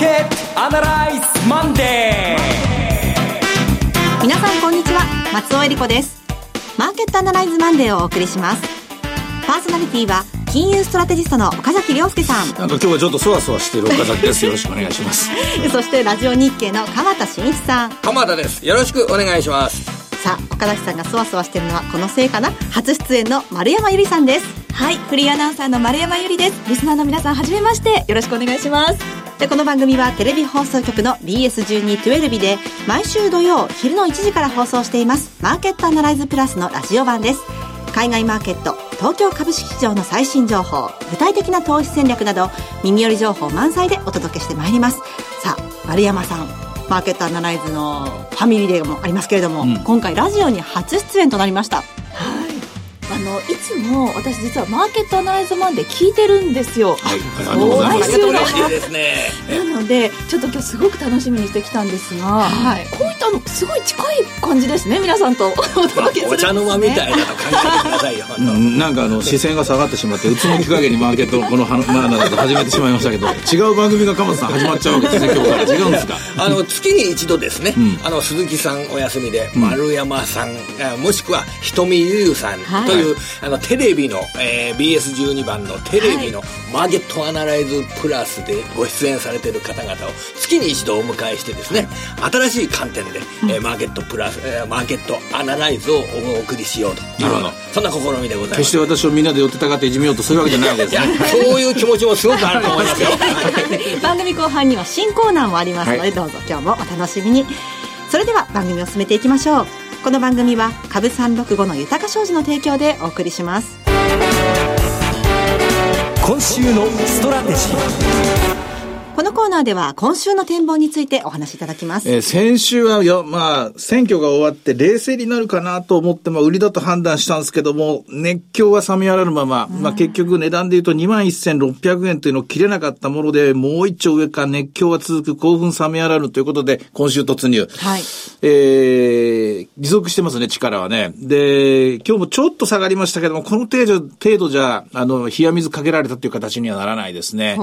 ケットアナライズマンデー皆さんこんにちは。松尾恵理子です。マーケットアナライズマンデーをお送りします。パーソナリティは金融ストラテジストの岡崎良介さん。なんか今日はちょっとそわそわしている岡崎です。よろしくお願いします。そしてラジオ日経の鎌田伸一さん。鎌田です。よろしくお願いします。さあ岡崎さんがそわそわしてるのはこのせいかな。初出演の丸山ゆりさんです。はいフリーアナウンサーの丸山ゆりです。リスナーの皆さんはじめまして。よろしくお願いしますでこの番組はテレビ放送局の BS1212 で毎週土曜昼の1時から放送しています。マーケットアナライズプラスのラジオ版です。海外マーケット東京株式市場の最新情報具体的な投資戦略など耳寄り情報満載でお届けしてまいります。さあ丸山さんマーケットアナライズのファミリーデーもありますけれども、うん、今回ラジオに初出演となりましたいつも私実はマーケットアナライズマンで聞いてるんですよ。はい、毎週のです。ね。なの。でちょっと今日すごく楽しみにしてきたんですが、はい、こういったのすごい近い感じですね皆さんと。お届けする、ね、お茶の間みたいなの考えてくださいよ。なんかあの視線が下がってしまってうつむき加減にマーケットこのマナーだと始めてしまいましたけど違う番組が鎌田さん始まっちゃうわけですね 今日から違うんですか。あの月に一度ですね、うん、あの鈴木さんお休みで丸山さん、もしくは瞳ゆゆさんという、はい、あのテレビの、えー、BS12 番のテレビのマーケットアナライズプラスでご出演されている方々を月に一度お迎えしてですね、新しい観点で、うん、えー、マーケットプラス、えー、マーケットアナライズをお送りしようという、そんな試みでございます。決して私をみんなで寄ってたかっていじめようとするわけじゃないわけですね。そういう気持ちもすごくあると思いますよ。番組後半には新コーナーもありますので、はい、どうぞ今日もお楽しみに。それでは番組を進めていきましょうこの番組は株365の豊か商事の提供でお送りします。今週のストラテジー。このコーナーでは今週の展望についてお話しいただきます。えー、先週は、よ、まあ、選挙が終わって冷静になるかなと思って、まあ、売りだと判断したんですけども、熱狂は冷めやらぬまま、うん、まあ、結局値段で言うと21,600円というのを切れなかったもので、もう一丁上から熱狂は続く興奮冷めやらぬということで、今週突入。はい。えー、持続してますね、力はね。で、今日もちょっと下がりましたけども、この程度、程度じゃ、あの、冷や水かけられたという形にはならないですね。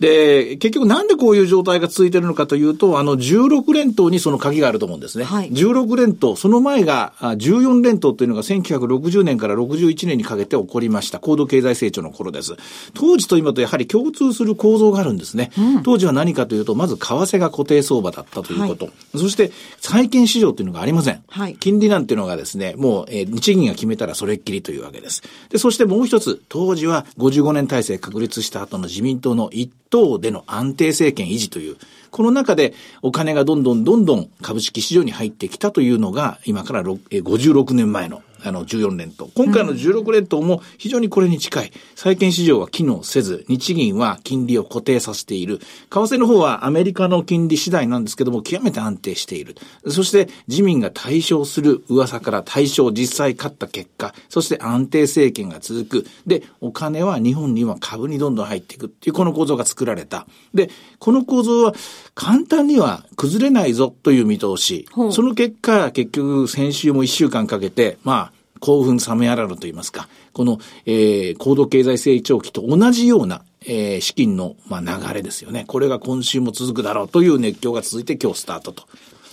で、結局なんでこういう状態が続いているのかというと、あの、16連投にその鍵があると思うんですね。はい、16連投、その前が14連投というのが1960年から61年にかけて起こりました。高度経済成長の頃です。当時と今とやはり共通する構造があるんですね。うん、当時は何かというと、まず為替が固定相場だったということ。はい、そして、債券市場というのがありません。はい、金利なんていうのがですね、もう、えー、日銀が決めたらそれっきりというわけです。で、そしてもう一つ、当時は55年体制確立した後の自民党の一党での安定政権維持という、この中でお金がどんどんどんどん株式市場に入ってきたというのが、今から56年前のあの、14連投。今回の16連投も非常にこれに近い。債券市場は機能せず、日銀は金利を固定させている。為替の方はアメリカの金利次第なんですけども、極めて安定している。そして自民が対象する噂から対象実際勝った結果、そして安定政権が続く。で、お金は日本には株にどんどん入っていくっていうこの構造が作られた。で、この構造は簡単には崩れないぞという見通し。その結果、結局先週も1週間かけて、まあ、興奮冷めやらぬと言いますか、この、えー、高度経済成長期と同じような、えー、資金の、まあ、流れですよね。これが今週も続くだろうという熱狂が続いて今日スタートと。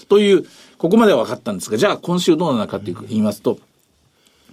という、ここまでは分かったんですが、じゃあ今週どうなのかと言いますと、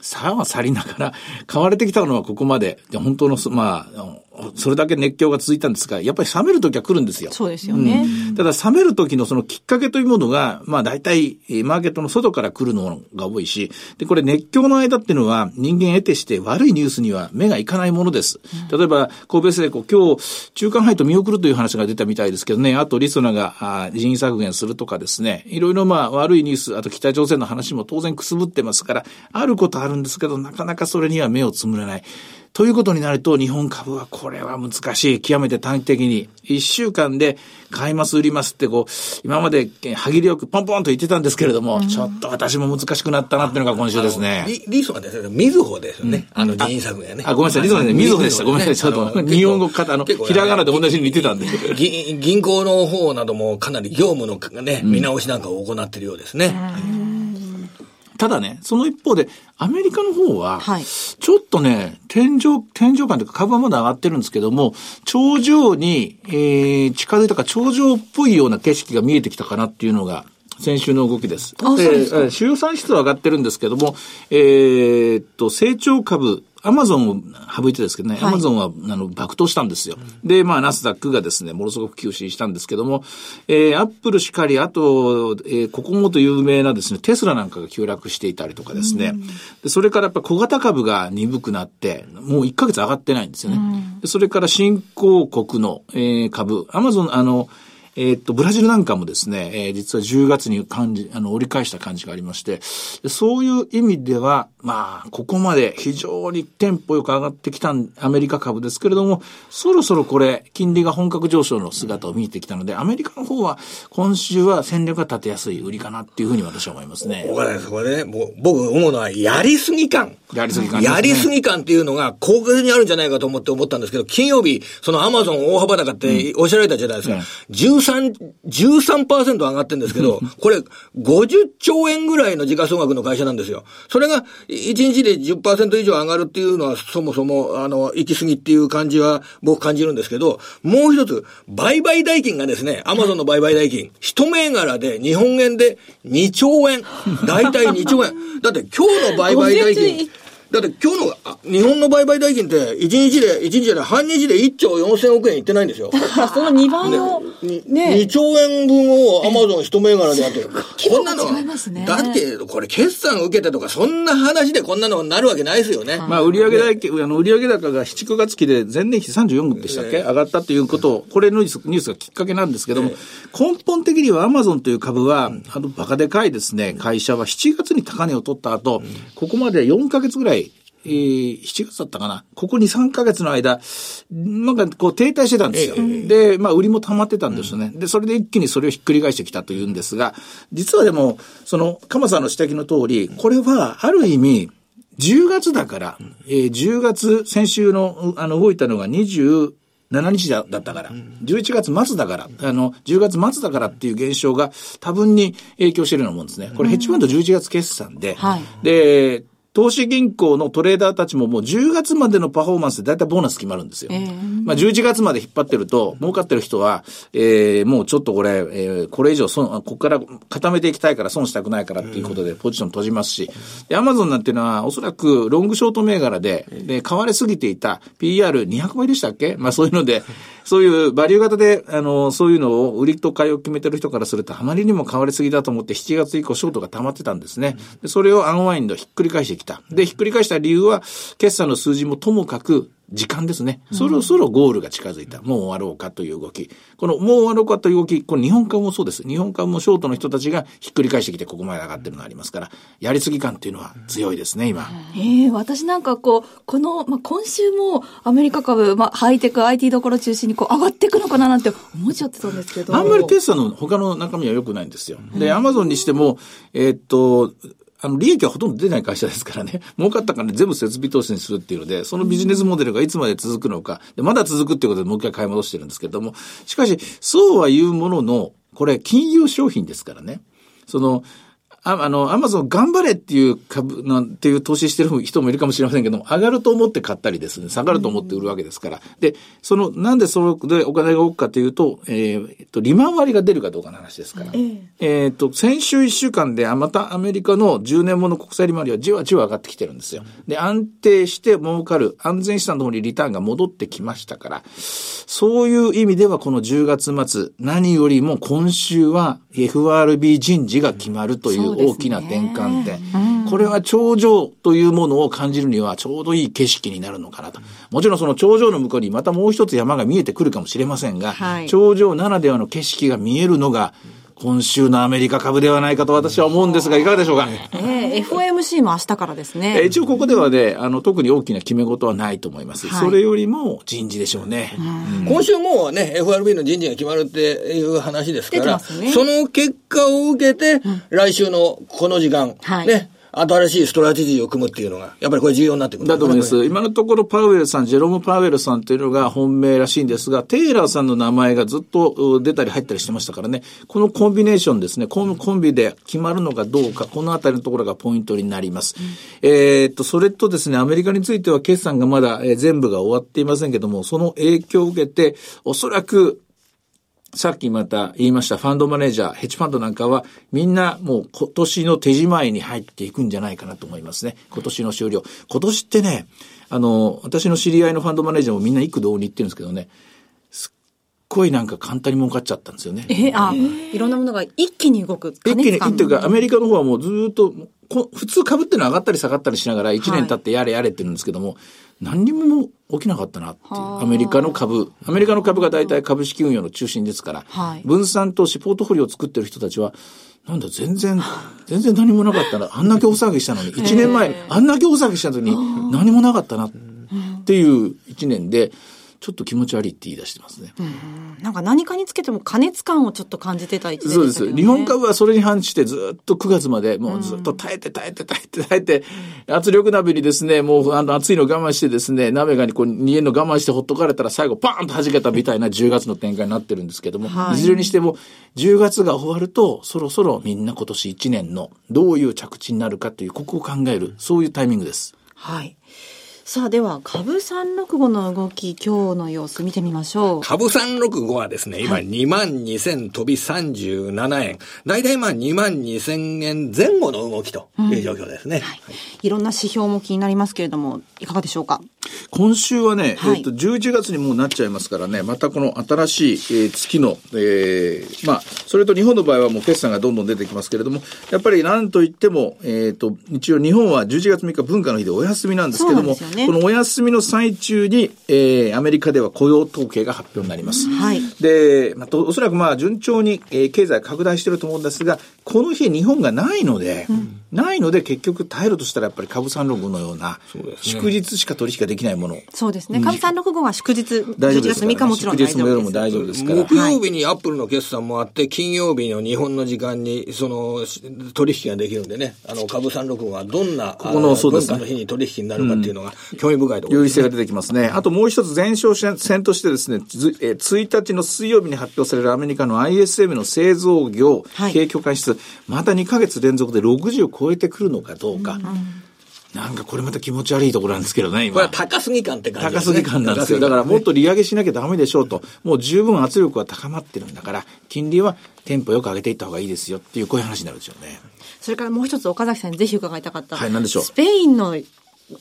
さは去りながら、買われてきたのはここまで、本当の、まあ、それだけ熱狂が続いたんですが、やっぱり冷める時は来るんですよ。そうですよね。うん、ただ冷める時のそのきっかけというものが、まあ大体、マーケットの外から来るのが多いし、で、これ熱狂の間っていうのは人間得てして悪いニュースには目がいかないものです。例えば、神戸製鋼、今日、中間配当見送るという話が出たみたいですけどね、あとリソナがあ人員削減するとかですね、いろいろまあ悪いニュース、あと北朝鮮の話も当然くすぶってますから、あることあるんですけど、なかなかそれには目をつむれない。ということになると、日本株はこれは難しい。極めて短期的に。一週間で買います、売りますってこう、今まで歯切れよくポンポンと言ってたんですけれども、うん、ちょっと私も難しくなったなっていうのが今週ですね。リリソがですね、みずほですよね。うん、あの、人員削減ね。あ、ごめんなさい、リソがね、みずほでした。ごめんなさい、ちょっと、日本語方、あの、ひらがなで同じに言ってたんで。銀行の方などもかなり業務のね、見直しなんかを行っているようですね。ただね、その一方で、アメリカの方は、はいちょっとね、天井、天井感というか株はまだ上がってるんですけども、頂上に、えー、近づいたか頂上っぽいような景色が見えてきたかなっていうのが、先週の動きです。主要産出は上がってるんですけども、えーっと、成長株、アマゾンを省いてですけどね、アはいマゾンは、あの、爆投したんですよ。で、まあ、ナスダックがですね、ものすごく吸収したんですけども、えー、アップルしかり、あと、えー、ここもと有名なですね、テスラなんかが急落していたりとかですね。で、それからやっぱ小型株が鈍くなって、もう1ヶ月上がってないんですよね。でそれから新興国の、えー、株、アマゾン、あの、えっと、ブラジルなんかもですね、えー実は10月に感じ、あの、折り返した感じがありまして、そういう意味では、まあ、ここまで非常にテンポよく上がってきたアメリカ株ですけれども、そろそろこれ、金利が本格上昇の姿を見えてきたので、アメリカの方は今週は戦略が立てやすい売りかなっていうふうに私は思いますね。僕はね、そこね、もう僕思うのは、やりすぎ感。やりすぎ感ねやりすぎ感っていうのが、広告にあるんじゃないかと思って思ったんですけど、金曜日、そのアマゾン大幅高っておっしゃられたじゃないですか。13、13%上がってるんですけど、これ、50兆円ぐらいの時価総額の会社なんですよ。それが、1日で10%以上上がるっていうのは、そもそも、あの、行き過ぎっていう感じは、僕感じるんですけど、もう一つ、売買代金がですね、アマゾンの売買代金、一銘柄で日本円で2兆円。大体2兆円。だって今日の売買代金、だって今日のあ日本の売買代金って1日で、1日じゃない、半日で1兆4000億円いってないんですよ。その2倍の、にね。2兆円分をアマゾン一銘柄でやってる。こんなのだって、これ決算受けてとか、そんな話でこんなのになるわけないですよね。まあ、売上代金、あの、売上高が7、9月期で前年比34でしたっけ、上がったということを、これのニュースニュースがきっかけなんですけども、根本的にはアマゾンという株は、あの、バカでかいですね、会社は7月に高値を取った後、ここまで4ヶ月ぐらい、えー、7月だったかな。ここ2、3ヶ月の間、なんかこう停滞してたんですよ。で、まあ売りも溜まってたんですよね。で、それで一気にそれをひっくり返してきたというんですが、実はでも、その、鎌さんの指摘の通り、これはある意味、10月だから、えー10月、先週の、あの、動いたのが27日だだったから、11月末だから、あの、10月末だからっていう現象が多分に影響してるようなもんですね。これヘッジファンド11月決算で、はいで、投資銀行のトレーダーたちももう10月までのパフォーマンスで大体ボーナス決まるんですよ。まあ11月まで引っ張ってると、儲かってる人は、えー、もうちょっとこれ、えー、これ以上損、ここから固めていきたいから損したくないからっていうことでポジション閉じますし、で、アマゾンなんていうのはおそらくロングショート銘柄で、で、買われすぎていた PR200 倍でしたっけ？まあそういうので、そういうバリュー型で、あの、そういうのを売りと買いを決めてる人からすると、あまりにも買われすぎだと思って7月以降ショートが溜まってたんですね。でそれをアンワインドひっくり返してきた。で、ひっくり返した理由は、決算の数字もともかく、時間ですね。そろそろゴールが近づいた。もう終わろうかという動き。この、もう終わろうかという動き、これ日本株もそうです。日本株もショートの人たちがひっくり返してきて、ここまで上がってるのがありますから、やりすぎ感っていうのは強いですね、今。ええ私なんかこう、この、まあ、今週もアメリカ株、まあ、ハイテク、IT どころ中心にこう、上がっていくのかななんて思っちゃってたんですけど。あんまり決算の他の中身は良くないんですよ。で、アマゾンにしても、えーっと、あの、利益はほとんど出ない会社ですからね。儲かったから全部設備投資にするっていうので、そのビジネスモデルがいつまで続くのか、でまだ続くっていうことでもう一回買い戻してるんですけれども、しかし、そうは言うものの、これ、金融商品ですからね。その、ああの、アマゾン頑張れっていう株なんていう投資してる人もいるかもしれませんけども、上がると思って買ったりですね、下がると思って売るわけですから。で、その、なんでそれでお金が多くかというと、えーえっと、利回りが出るかどうかの話ですから。えーっと、先週1週間で、あまたアメリカの10年もの国債利回りはじわじわ上がってきてるんですよ。で、安定して儲かる、安全資産の方にリターンが戻ってきましたから、そういう意味ではこの10月末、何よりも今週は FRB 人事が決まるという大きな転換点。これは頂上というものを感じるにはちょうどいい景色になるのかなと。もちろんその頂上の向こうにまたもう一つ山が見えてくるかもしれませんが、はい頂上ならではの景色が見えるのが、今週のアメリカ株ではないかと私は思うんですが、いかがでしょうか。ええ FOMC も明日からですえね。一応ここではね、あの、特に大きな決め事はないと思います。はいそれよりも人事でしょうね。今週もうね、FRB の人事が決まるっていう話ですから、ねその結果を受けて、来週のこの時間、はいね、新しいストラテジーを組むっていうのが、やっぱりこれ重要になってくるんだと思います。今のところパウエルさん、ジェロム・パウエルさんというのが本命らしいんですが、テイラーさんの名前がずっと出たり入ったりしてましたからね、このコンビネーションですね、コンコンビで決まるのかどうか、このあたりのところがポイントになります。えっと、それとですね、アメリカについては決算がまだ、全部が終わっていませんけども、その影響を受けて、おそらくさっきまた言いましたファンドマネージャー、ヘッジファンドなんかはみんなもう今年の手仕舞いに入っていくんじゃないかなと思いますね。今年の終了。今年ってね、あの、私の知り合いのファンドマネージャーもみんな幾度に言ってるんですけどね、すっごいなんか簡単に儲かっちゃったんですよね。え、あ、いろんなものが一気に動く。一気に、っていうか、アメリカの方はもうずーっと、こ普通株ってのは上がったり下がったりしながら1年経ってやれやれって言うんですけども、何にも起きなかったなっていう。アメリカの株、アメリカの株が大体株式運用の中心ですから、はい。分散投資、ポートフォリオを作ってる人たちは、なんだ、全然、全然何もなかったな。あんだけ大騒ぎしたのに、1年前、あんだけ大騒ぎしたのに、何もなかったなっていう1年で、ちょっと気持ち悪いって言い出してますね。なんか何かにつけても加熱感をちょっと感じてた一年そうです。日本株はそれに反してずっと9月まで、もうずっと耐えて耐えて耐えて耐えて、圧力鍋にですね、もうあの熱いの我慢してですね、鍋がにこう煮えんの我慢してほっとかれたら最後パーンと弾けたみたいな10月の展開になってるんですけども、はいい、ずれにしても10月が終わると、そろそろみんな今年1年のどういう着地になるかという、ここを考える、そういうタイミングです。はい。さあ、では、株365の動き、今日の様子見てみましょう。株365はですね、今2万2000飛び37円。だいたいまあ2万2000円前後の動きという状況ですね。いろんな指標も気になりますけれども、いかがでしょうか？今週はね、はいえっと、11月にもうなっちゃいますからね、またこの新しい、えー月の、えーまあ、それと日本の場合はもう決算がどんどん出てきますけれども、やっぱりなんといっても、えっ、と、一応日本は11月3日文化の日でお休みなんですけども、そうなんですよねこのお休みの最中に、えーアメリカでは雇用統計が発表になります。はいで、まあ、とおそらくまあ順調に、えー経済拡大してると思うんですが、この日日本がないので、ないので結局耐えるとしたらやっぱり株365のような、祝日しか取引ができないもの。そうですね。株365は祝日、11月大丈夫ですから3日もちろん大祝日も夜も丈夫です。大丈夫ですから。木曜日にアップルの決算もあって、金曜日の日本の時間に、その、し取引ができるんでね、あの、株365はどんな、このあそうですね文化の日に取引になるかっていうのが、興味深いところです有利性が出てきますね。あともう一つ前哨戦としてですね、ずえー1日の水曜日に発表されるアメリカの ISM の製造業はい景況感指数、また2ヶ月連続で60を超えてくるのかどうか。なんかこれまた気持ち悪いところなんですけどね、今。これは高すぎ感って感じ高すぎ感なんですよ。だからもっと利上げしなきゃダメでしょうと。もう十分圧力は高まってるんだから、金利はテンポよく上げていった方がいいですよっていう、こういう話になるでしょうね。それからもう一つ岡崎さんにぜひ伺いたかった。はい何でしょう？スペインの、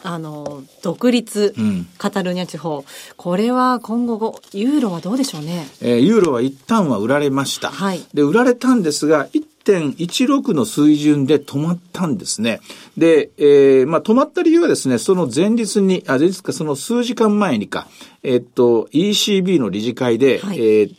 あの、独立、んカタルーニャ地方。これは今後、ユーロはどうでしょうね？えーユーロは一旦は売られました。はいで、売られたんですが、1.16の水準で止まったんですね。で、えーまあ、止まった理由はですね、その前日に、あ、前日か、その数時間前にか、えっと、ECB の理事会で、はいえー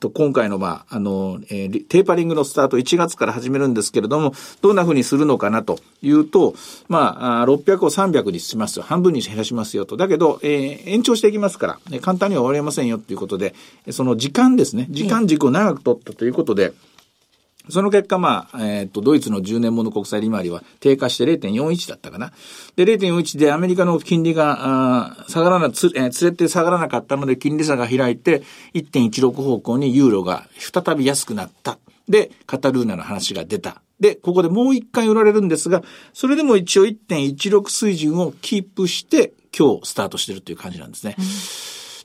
と今回の、まあ、あの、えーテーパリングのスタート1月から始めるんですけれども、どんな風にするのかなというと、まあ、600を300にしますよ。半分に減らしますよと。だけど、えー延長していきますから、ね簡単には終わりませんよということで、その時間ですね、時間軸を長く取ったということで、その結果、まあ、えっ、と、ドイツの10年もの国債利回りは低下して0.41だったかな。で、0.41でアメリカの金利が、あー下がらな、つ、えー連れて下がらなかったので、金利差が開いて、1.16方向にユーロが再び安くなった。で、カタルーナの話が出た。で、ここでもう一回売られるんですが、それでも一応1.16水準をキープして、今日スタートしてるという感じなんですね。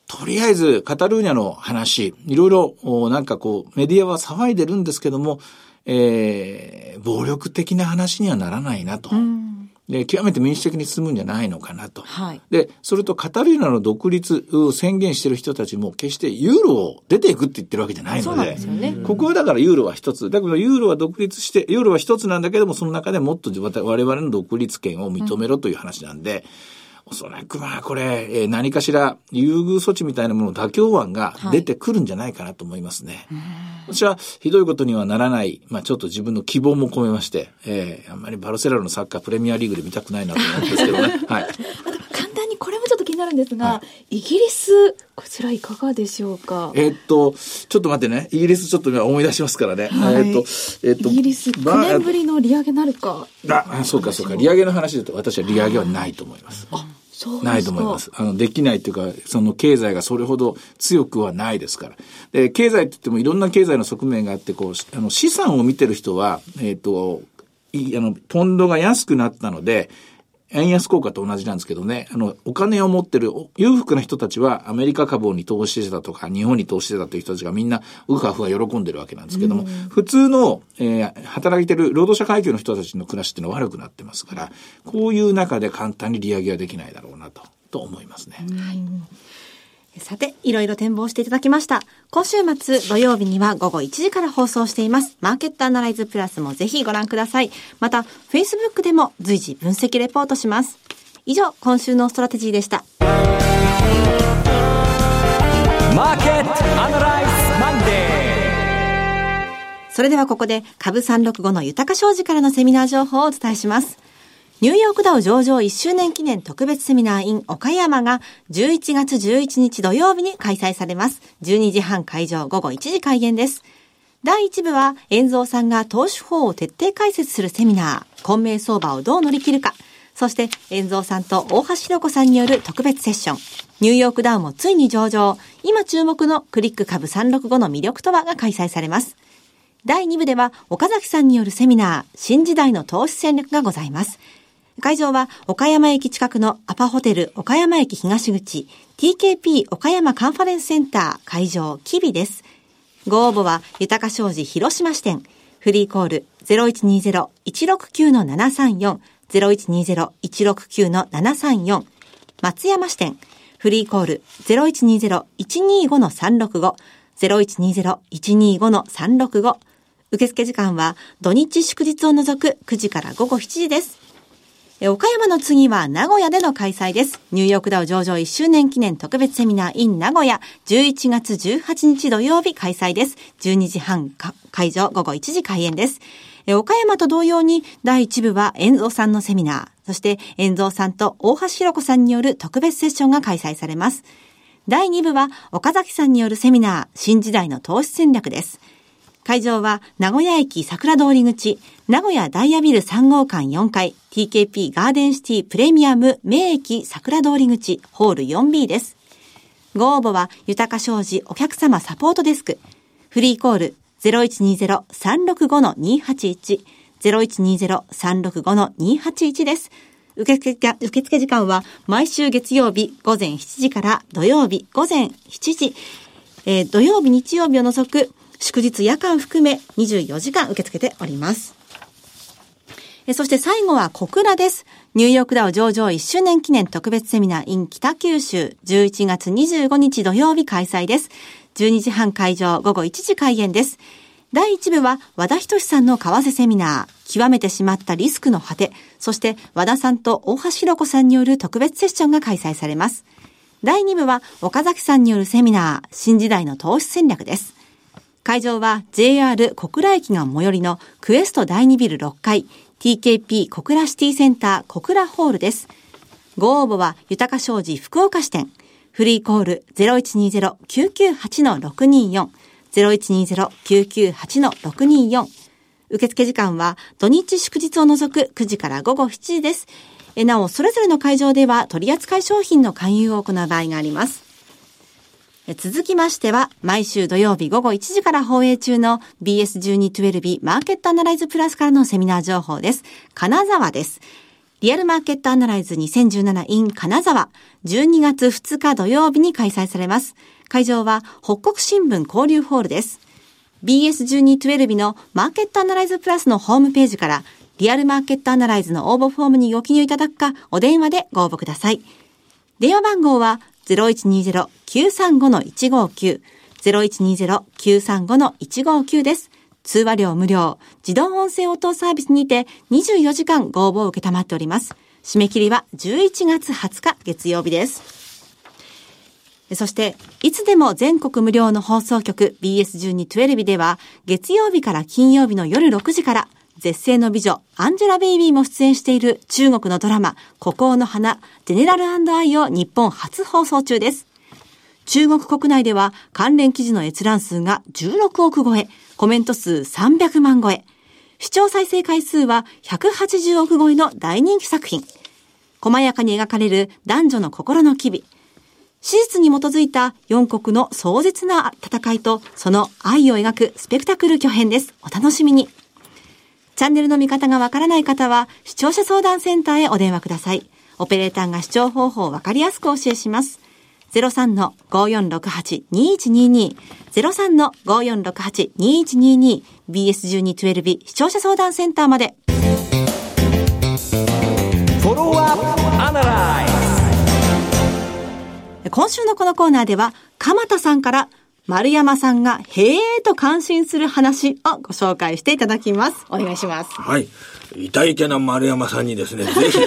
とりあえず、カタルーニャの話、いろいろ、おなんかこう、メディアは騒いでるんですけども、えー、暴力的な話にはならないなと。で、極めて民主的に進むんじゃないのかなと。はいで、それとカタルーニャの独立を宣言してる人たちも、決してユーロを出ていくって言ってるわけじゃないそうので、なんですよね。ここはだからユーロは一つ。だけどユーロは独立して、ユーロは一つなんだけども、その中でもっと我々の独立権を認めろという話なんで、おそらくまあこれ、えー何かしら優遇措置みたいなもの妥協案が出てくるんじゃないかなと思いますね。私はひどいことにはならない、まあちょっと自分の希望も込めまして、えーあんまりバルセロナのサッカープレミアリーグで見たくないなと思うんですけどね。はい。ななるんですが、イギリス、こちらいかがでしょうか？えーっと、ちょっと待ってね。イギリスちょっと今思い出しますからね。はいえーっと、えーっと、イギリスまあ9年ぶりの利上げなるか？あ、あそうかそうか。利上げの話で言うと私は利上げはないと思います。そうですかないと思います。あの、できないというか、その経済がそれほど強くはないですから。で、経済って言ってもいろんな経済の側面があって、こう、しあの、資産を見てる人は、えっ、と、いあの、ポンドが安くなったので、円安効果と同じなんですけどね、あの、お金を持ってるお裕福な人たちはアメリカ株に投資してたとか、日本に投資してたという人たちがみんなウハフは喜んでるわけなんですけども、普通の、えー働いてる労働者階級の人たちの暮らしっていうのは悪くなってますから、こういう中で簡単に利上げはできないだろうなと、と思いますね。さて、いろいろ展望していただきました。今週末土曜日には午後1時から放送しています。マーケットアナライズプラスもぜひご覧ください。また、Facebook でも随時分析レポートします。以上、今週のストラテジーでした。マーケットアナライズマンデそれではここで株365の豊か商事からのセミナー情報をお伝えします。ニューヨークダウ上場1周年記念特別セミナー in 岡山が11月11日土曜日に開催されます。12時半会場午後1時開演です。第1部は、遠蔵さんが投資法を徹底解説するセミナー、混迷相場をどう乗り切るか。そして、遠蔵さんと大橋弘子さんによる特別セッション。ニューヨークダウもついに上場。今注目のクリック株365の魅力とはが開催されます。第2部では岡崎さんによるセミナー、新時代の投資戦略がございます。会場は岡山駅近くのアパホテル岡山駅東口 TKP 岡山カンファレンスセンター会場キビです。ご応募は豊か商事広島支店フリーコール0120-169-734 0120-169-734松山支店フリーコール0120-125-365 0120-125-365受付時間は土日祝日を除く9時から午後7時です。岡山の次は名古屋での開催です。ニューヨークダウ上場1周年記念特別セミナー in 名古屋11月18日土曜日開催です。12時半会場午後1時開演です。岡山と同様に第1部は遠蔵さんのセミナー、そして遠蔵さんと大橋弘子さんによる特別セッションが開催されます。第2部は岡崎さんによるセミナー、新時代の投資戦略です。会場は名古屋駅桜通り口、名古屋ダイヤビル3号館4階、TKP ガーデンシティプレミアム名駅桜通り口、ホール 4B です。ご応募は豊か商事お客様サポートデスク、フリーコール0120-365-281、0120-365-281です。受付受付時間は毎週月曜日午前7時から土曜日午前7時、えー土曜日日曜日を除く祝日夜間含め24時間受け付けております。そして最後は小倉です。ニューヨークダウ上場1周年記念特別セミナー in 北九州11月25日土曜日開催です。12時半会場午後1時開演です。第1部は和田仁さんの為替セミナー、極めてしまったリスクの果て、そして和田さんと大橋弘子さんによる特別セッションが開催されます。第2部は岡崎さんによるセミナー、新時代の投資戦略です。会場は JR 小倉駅が最寄りのクエスト第2ビル6階 TKP 小倉シティセンター小倉ホールです。ご応募は豊か商事福岡支店フリーコール0120-998-624 0120-998-624受付時間は土日祝日を除く9時から午後7時です。なお、それぞれの会場では取扱商品の勧誘を行う場合があります。続きましては、毎週土曜日午後1時から放映中の BS1212 マーケットアナライズプラスからのセミナー情報です。金沢です。リアルマーケットアナライズ 2017in 金沢、12月2日土曜日に開催されます。会場は北国新聞交流ホールです。BS1212 のマーケットアナライズプラスのホームページから、リアルマーケットアナライズの応募フォームにご記入いただくか、お電話でご応募ください。電話番号は0120-935-159、0120-935-159です。通話料無料、自動音声応答サービスにて24時間ご応募を受けたまっております。締め切りは11月20日月曜日です。そして、いつでも全国無料の放送局 BS1212 では、月曜日から金曜日の夜6時から、絶世の美女、アンジェラ・ベイビーも出演している中国のドラマ、孤高の花、ジェネラルアイを日本初放送中です。中国国内では関連記事の閲覧数が16億超え、コメント数300万超え、視聴再生回数は180億超えの大人気作品。細やかに描かれる男女の心の機微。史実に基づいた四国の壮絶な戦いとその愛を描くスペクタクル巨編です。お楽しみに。チャンネルの見方がわからない方は視聴者相談センターへお電話ください。オペレーターが視聴方法をわかりやすくお教えします。03-5468-2122 03-5468-2122 BS1212 視聴者相談センターまで。今週のこのコーナーでは、鎌田さんから丸山さんがへえーと感心する話をご紹介していただきます。お願いします。はい。痛いけな丸山さんにですね、ぜひ、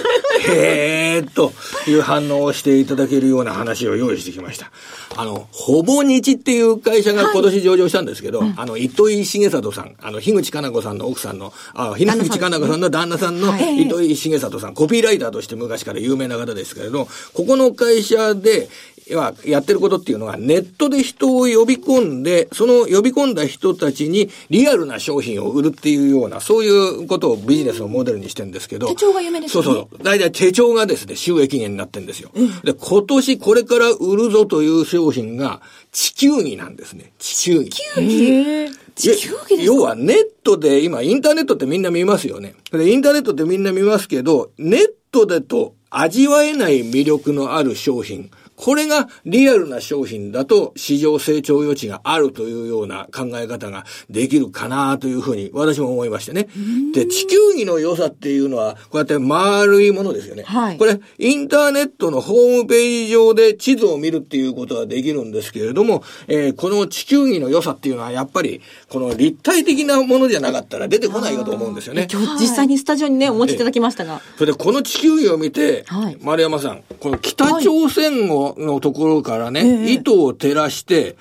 へーっという反応をしていただけるような話を用意してきました。あの、ほぼ日っていう会社が今年上場したんですけど、あの、糸井重里さん、あの、樋口かな子さんの奥さんの、あ、樋口かな子さんの旦那さんのはい糸井重里さん、コピーライターとして昔から有名な方ですけれど、ここの会社で、はやってることっていうのは、ネットで人を呼び込んで、その呼び込んだ人たちにリアルな商品を売るっていうような、そういうことをビジネスのモデルにしてるんですけど。手帳が有名ですよねそうそう。大体手帳がですね、収益源になってるんですよ。で、今年これから売るぞという商品が、地球儀なんですね。地球儀。へえ。地球儀ですか？要はネットで、今インターネットってみんな見ますよね。で、インターネットってみんな見ますけど、ネットでと味わえない魅力のある商品。これがリアルな商品だと市場成長余地があるというような考え方ができるかなというふうに私も思いましてね。で、地球儀の良さっていうのは、こうやって丸いものですよね。はいこれ、インターネットのホームページ上で地図を見るっていうことはできるんですけれども、えーこの地球儀の良さっていうのはやっぱり、この立体的なものじゃなかったら出てこないかと思うんですよね。今日実際にスタジオにね、お持ちいただきましたが。それでこの地球儀を見て、はい丸山さん、この北朝鮮をのところからね、糸を照らして、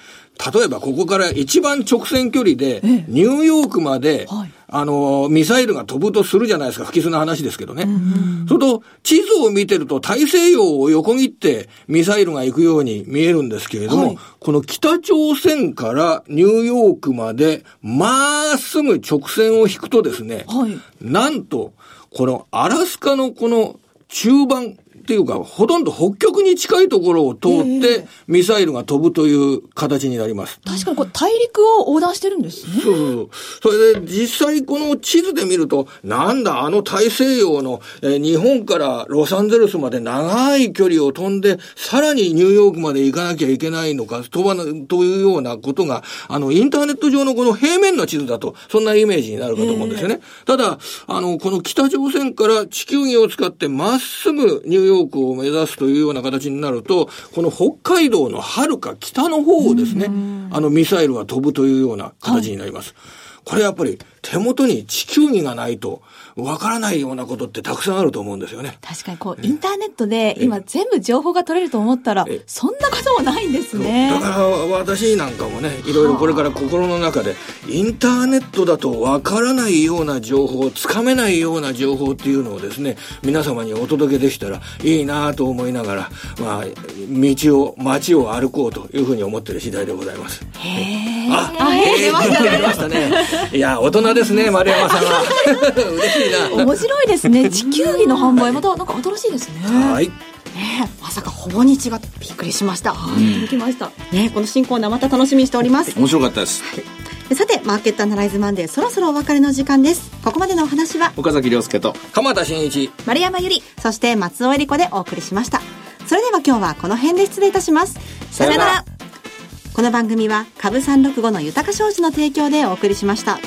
例えばここから一番直線距離で、ニューヨークまで、はい。あの、ミサイルが飛ぶとするじゃないですか、不吉な話ですけどね。それと、地図を見てると大西洋を横切ってミサイルが行くように見えるんですけれども、はい。この北朝鮮からニューヨークまで、まっすぐ直線を引くとですね、はい。なんと、このアラスカのこの中盤っていうか、ほとんど北極に近いところを通って、ミサイルが飛ぶという形になります。確かにこう大陸を横断してるんですね。そうそうそう。それで実際この地図で見ると、なんだ、あの大西洋の、えー日本からロサンゼルスまで長い距離を飛んで、さらにニューヨークまで行かなきゃいけないのか、飛ばな、というようなことが、あの、インターネット上のこの平面の地図だと、そんなイメージになるかと思うんですよね。ただ、あの、この北朝鮮から地球儀を使ってまっすぐニューヨークを目指すというような形になると、この北海道の遥か北の方をですね、あのミサイルが飛ぶというような形になります。これやっぱり手元に地球儀がないとわからないようなことってたくさんあると思うんですよね。確かにこう、インターネットで今全部情報が取れると思ったらえ、そんなこともないんですねだ。から私なんかもね、いろいろこれから心の中で、インターネットだとわからないような情報、つかめないような情報っていうのをですね、皆様にお届けできたらいいなと思いながら、まあ、道を、街を歩こうというふうに思ってる次第でございます。へーあ、あへー出ました出ましたね。いや、大人ですね、丸山さんは。嬉しいな。面白いですね。地球儀の販売、またなんか新しいですね。はい。ねまさかほぼ日がびっくりしました。はい、届きました。ねこの新コーナーまた楽しみにしております。面白かったです。さて、マーケットアナライズマンデー、そろそろお別れの時間です。ここまでのお話は、岡崎亮介と。鎌田新一。丸山ゆり、そして松尾恵里子でお送りしました。それでは今日はこの辺で失礼いたします。さよならこの番組は株365の豊か商事の提供でお送りしました。